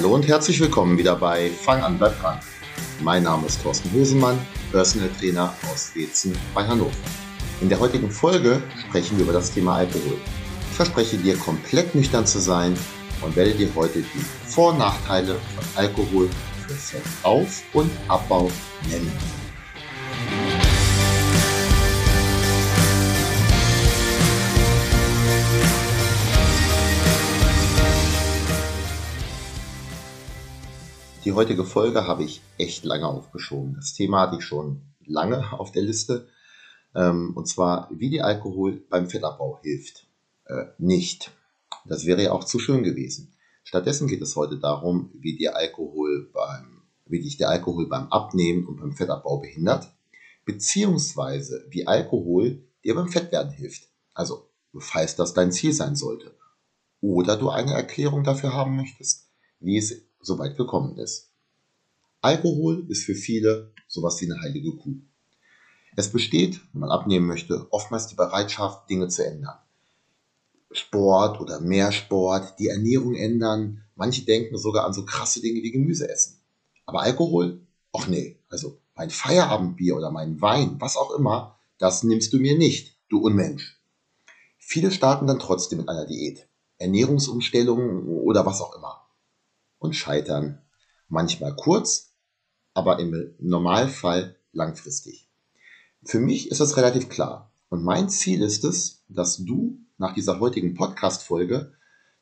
Hallo und herzlich willkommen wieder bei Fang an, bleib dran. Mein Name ist Thorsten Hosemann, Personal Trainer aus Wezen bei Hannover. In der heutigen Folge sprechen wir über das Thema Alkohol. Ich verspreche dir, komplett nüchtern zu sein und werde dir heute die Vor- und Nachteile von Alkohol für Fettauf- und Abbau nennen. Die heutige Folge habe ich echt lange aufgeschoben. Das Thema hatte ich schon lange auf der Liste. Ähm, und zwar, wie dir Alkohol beim Fettabbau hilft. Äh, nicht. Das wäre ja auch zu schön gewesen. Stattdessen geht es heute darum, wie dir Alkohol beim, wie dich der Alkohol beim Abnehmen und beim Fettabbau behindert, beziehungsweise wie Alkohol dir beim Fettwerden hilft. Also, falls das dein Ziel sein sollte. Oder du eine Erklärung dafür haben möchtest, wie es so weit gekommen ist. Alkohol ist für viele sowas wie eine heilige Kuh. Es besteht, wenn man abnehmen möchte, oftmals die Bereitschaft, Dinge zu ändern. Sport oder mehr Sport, die Ernährung ändern. Manche denken sogar an so krasse Dinge wie Gemüse essen. Aber Alkohol? Ach nee, also mein Feierabendbier oder mein Wein, was auch immer, das nimmst du mir nicht, du Unmensch. Viele starten dann trotzdem mit einer Diät, Ernährungsumstellung oder was auch immer und scheitern. Manchmal kurz, aber im Normalfall langfristig. Für mich ist das relativ klar. Und mein Ziel ist es, dass du nach dieser heutigen Podcast-Folge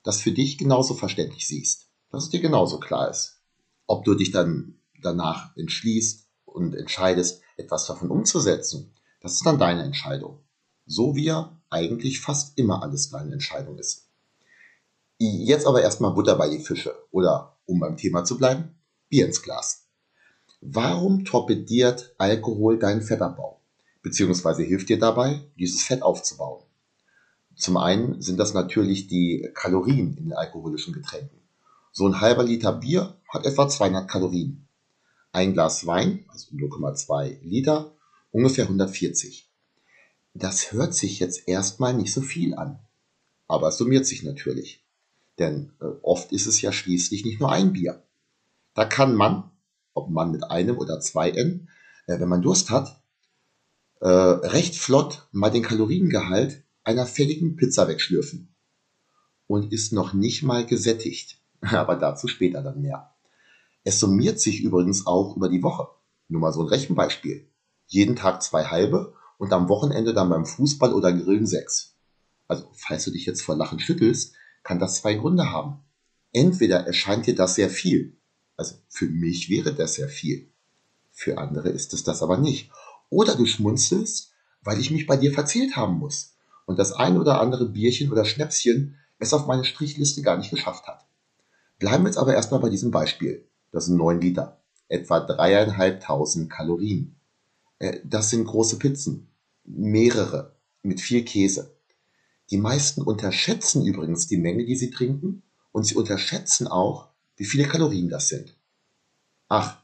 das für dich genauso verständlich siehst. Dass es dir genauso klar ist. Ob du dich dann danach entschließt und entscheidest, etwas davon umzusetzen, das ist dann deine Entscheidung. So wie ja eigentlich fast immer alles deine Entscheidung ist. Jetzt aber erstmal Butter bei die Fische oder, um beim Thema zu bleiben, Bier ins Glas. Warum torpediert Alkohol deinen Fettabbau? Beziehungsweise hilft dir dabei, dieses Fett aufzubauen? Zum einen sind das natürlich die Kalorien in den alkoholischen Getränken. So ein halber Liter Bier hat etwa 200 Kalorien. Ein Glas Wein, also 0,2 Liter, ungefähr 140. Das hört sich jetzt erstmal nicht so viel an. Aber es summiert sich natürlich. Denn äh, oft ist es ja schließlich nicht nur ein Bier. Da kann man, ob man mit einem oder zwei N, äh, wenn man Durst hat, äh, recht flott mal den Kaloriengehalt einer fälligen Pizza wegschlürfen. Und ist noch nicht mal gesättigt. Aber dazu später dann mehr. Es summiert sich übrigens auch über die Woche. Nur mal so ein Rechenbeispiel. Jeden Tag zwei halbe und am Wochenende dann beim Fußball oder Grillen sechs. Also, falls du dich jetzt vor Lachen schüttelst, kann das zwei Gründe haben. Entweder erscheint dir das sehr viel. Also für mich wäre das sehr viel. Für andere ist es das aber nicht. Oder du schmunzelst, weil ich mich bei dir verzählt haben muss und das ein oder andere Bierchen oder Schnäpschen es auf meine Strichliste gar nicht geschafft hat. Bleiben wir jetzt aber erstmal bei diesem Beispiel. Das sind 9 Liter, etwa dreieinhalbtausend Kalorien. Äh, das sind große Pizzen, mehrere, mit viel Käse. Die meisten unterschätzen übrigens die Menge, die sie trinken und sie unterschätzen auch, wie viele Kalorien das sind. Ach,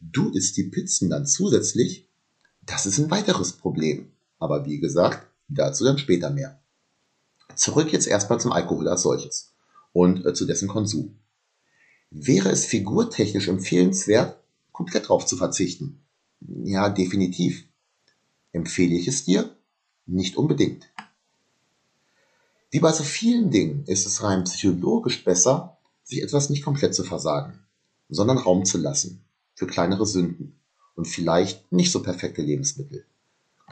du isst die Pizzen dann zusätzlich? Das ist ein weiteres Problem. Aber wie gesagt, dazu dann später mehr. Zurück jetzt erstmal zum Alkohol als solches und äh, zu dessen Konsum. Wäre es figurtechnisch empfehlenswert, komplett drauf zu verzichten? Ja, definitiv. Empfehle ich es dir? Nicht unbedingt. Wie bei so vielen Dingen ist es rein psychologisch besser, sich etwas nicht komplett zu versagen, sondern Raum zu lassen für kleinere Sünden und vielleicht nicht so perfekte Lebensmittel.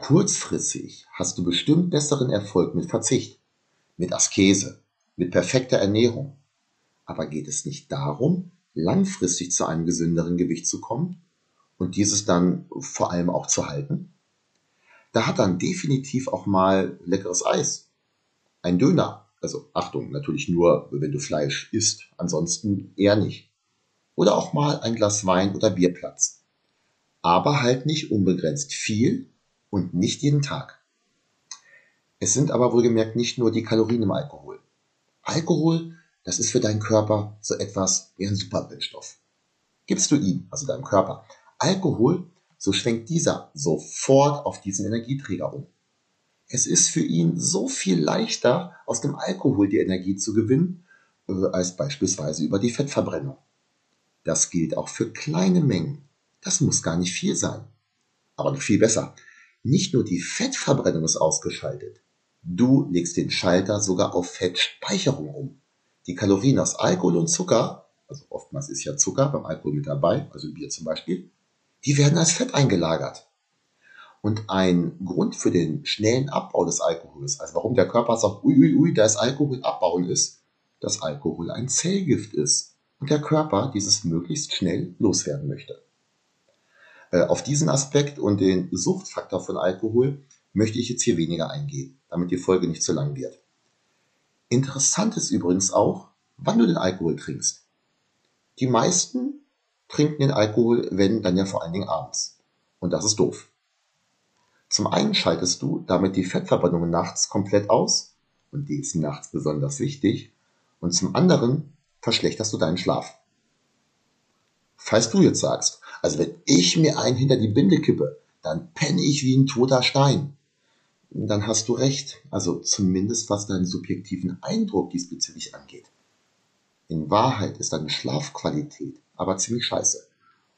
Kurzfristig hast du bestimmt besseren Erfolg mit Verzicht, mit Askese, mit perfekter Ernährung. Aber geht es nicht darum, langfristig zu einem gesünderen Gewicht zu kommen und dieses dann vor allem auch zu halten? Da hat dann definitiv auch mal leckeres Eis ein Döner. Also Achtung, natürlich nur, wenn du Fleisch isst, ansonsten eher nicht. Oder auch mal ein Glas Wein oder Bierplatz. Aber halt nicht unbegrenzt viel und nicht jeden Tag. Es sind aber wohlgemerkt nicht nur die Kalorien im Alkohol. Alkohol, das ist für deinen Körper so etwas wie ein Superbrennstoff. Gibst du ihm, also deinem Körper, Alkohol, so schwenkt dieser sofort auf diesen Energieträger um. Es ist für ihn so viel leichter, aus dem Alkohol die Energie zu gewinnen äh, als beispielsweise über die Fettverbrennung. Das gilt auch für kleine Mengen. Das muss gar nicht viel sein. Aber noch viel besser. Nicht nur die Fettverbrennung ist ausgeschaltet. Du legst den Schalter sogar auf Fettspeicherung um. Die Kalorien aus Alkohol und Zucker, also oftmals ist ja Zucker beim Alkohol mit dabei, also Bier zum Beispiel, die werden als Fett eingelagert. Und ein Grund für den schnellen Abbau des Alkohols, also warum der Körper sagt, ui, ui, ui, da ist Alkohol abbauen ist, dass Alkohol ein Zellgift ist und der Körper dieses möglichst schnell loswerden möchte. Äh, auf diesen Aspekt und den Suchtfaktor von Alkohol möchte ich jetzt hier weniger eingehen, damit die Folge nicht zu lang wird. Interessant ist übrigens auch, wann du den Alkohol trinkst. Die meisten trinken den Alkohol, wenn, dann ja vor allen Dingen abends. Und das ist doof. Zum einen schaltest du damit die Fettverbrennung nachts komplett aus, und die ist nachts besonders wichtig, und zum anderen verschlechterst du deinen Schlaf. Falls du jetzt sagst, also wenn ich mir einen hinter die Binde kippe, dann penne ich wie ein toter Stein. Dann hast du recht, also zumindest was deinen subjektiven Eindruck diesbezüglich angeht. In Wahrheit ist deine Schlafqualität aber ziemlich scheiße.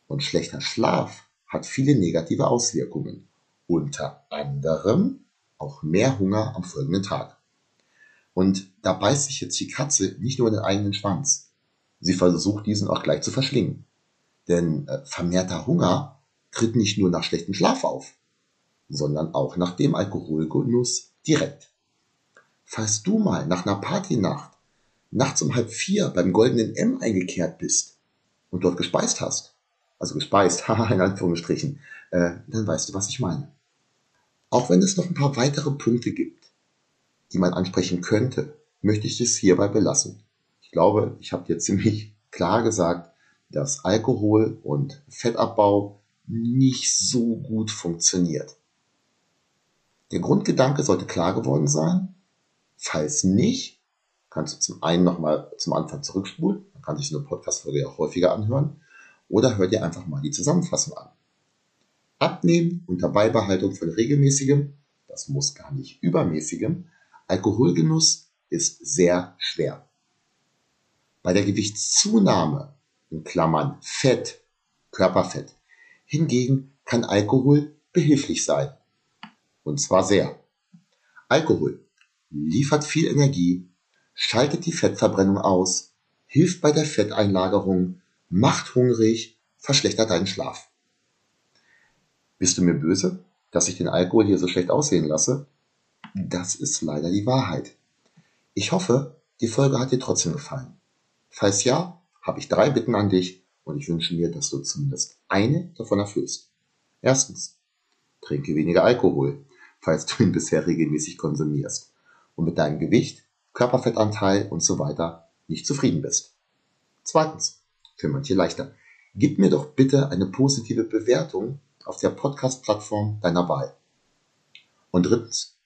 Und schlechter Schlaf hat viele negative Auswirkungen. Unter anderem auch mehr Hunger am folgenden Tag. Und da beißt sich jetzt die Katze nicht nur in den eigenen Schwanz. Sie versucht diesen auch gleich zu verschlingen. Denn äh, vermehrter Hunger tritt nicht nur nach schlechtem Schlaf auf, sondern auch nach dem Alkoholgenuss direkt. Falls du mal nach einer Partynacht nachts um halb vier beim goldenen M eingekehrt bist und dort gespeist hast, also gespeist, haha, in Anführungsstrichen, äh, dann weißt du, was ich meine. Auch wenn es noch ein paar weitere Punkte gibt, die man ansprechen könnte, möchte ich es hierbei belassen. Ich glaube, ich habe dir ziemlich klar gesagt, dass Alkohol und Fettabbau nicht so gut funktioniert. Der Grundgedanke sollte klar geworden sein. Falls nicht, kannst du zum einen nochmal zum Anfang zurückspulen, man kann sich so eine Podcast-Folge auch häufiger anhören, oder hör dir einfach mal die Zusammenfassung an. Abnehmen unter Beibehaltung von regelmäßigem, das muss gar nicht übermäßigem, Alkoholgenuss ist sehr schwer. Bei der Gewichtszunahme in Klammern Fett, Körperfett. Hingegen kann Alkohol behilflich sein. Und zwar sehr. Alkohol liefert viel Energie, schaltet die Fettverbrennung aus, hilft bei der Fetteinlagerung, macht hungrig, verschlechtert deinen Schlaf. Bist du mir böse, dass ich den Alkohol hier so schlecht aussehen lasse? Das ist leider die Wahrheit. Ich hoffe, die Folge hat dir trotzdem gefallen. Falls ja, habe ich drei Bitten an dich und ich wünsche mir, dass du zumindest eine davon erfüllst. Erstens, trinke weniger Alkohol, falls du ihn bisher regelmäßig konsumierst und mit deinem Gewicht, Körperfettanteil und so weiter nicht zufrieden bist. Zweitens, für manche leichter, gib mir doch bitte eine positive Bewertung auf der Podcast-Plattform deiner Wahl. Und drittens,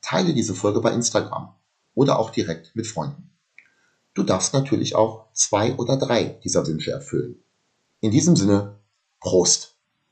teile diese Folge bei Instagram oder auch direkt mit Freunden. Du darfst natürlich auch zwei oder drei dieser Wünsche erfüllen. In diesem Sinne, Prost!